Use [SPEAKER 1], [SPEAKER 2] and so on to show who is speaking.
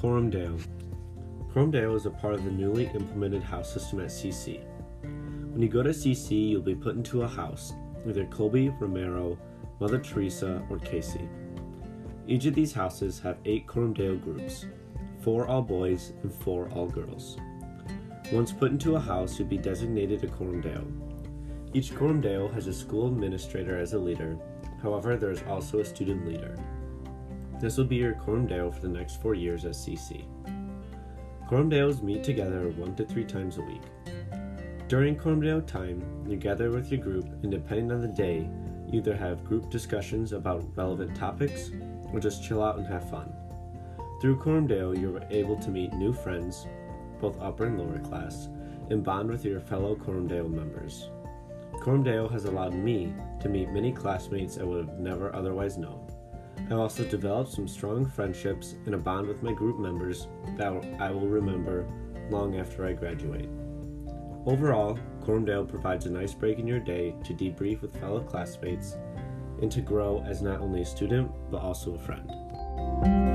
[SPEAKER 1] Coram Deo. Corumdale is a part of the newly implemented house system at CC. When you go to CC, you'll be put into a house, either Kolbe, Romero, Mother Teresa, or Casey. Each of these houses have eight Coram Deo groups, four all boys and four all girls. Once put into a house, you'll be designated a Coram Deo. Each Coram Deo has a school administrator as a leader, however, there is also a student leader. This will be your Coram Deo for the next four years at CC. Coram Deos meet together one to three times a week. During Coram Deo time, you gather with your group, and depending on the day, either have group discussions about relevant topics or just chill out and have fun. Through Coram Deo, you're able to meet new friends, both upper and lower class, and bond with your fellow Coram Deo members. Coram Deo has allowed me to meet many classmates I would have never otherwise known. I also developed some strong friendships and a bond with my group members that I will remember long after I graduate. Overall, Coram Deo provides a nice break in your day to debrief with fellow classmates and to grow as not only a student but also a friend.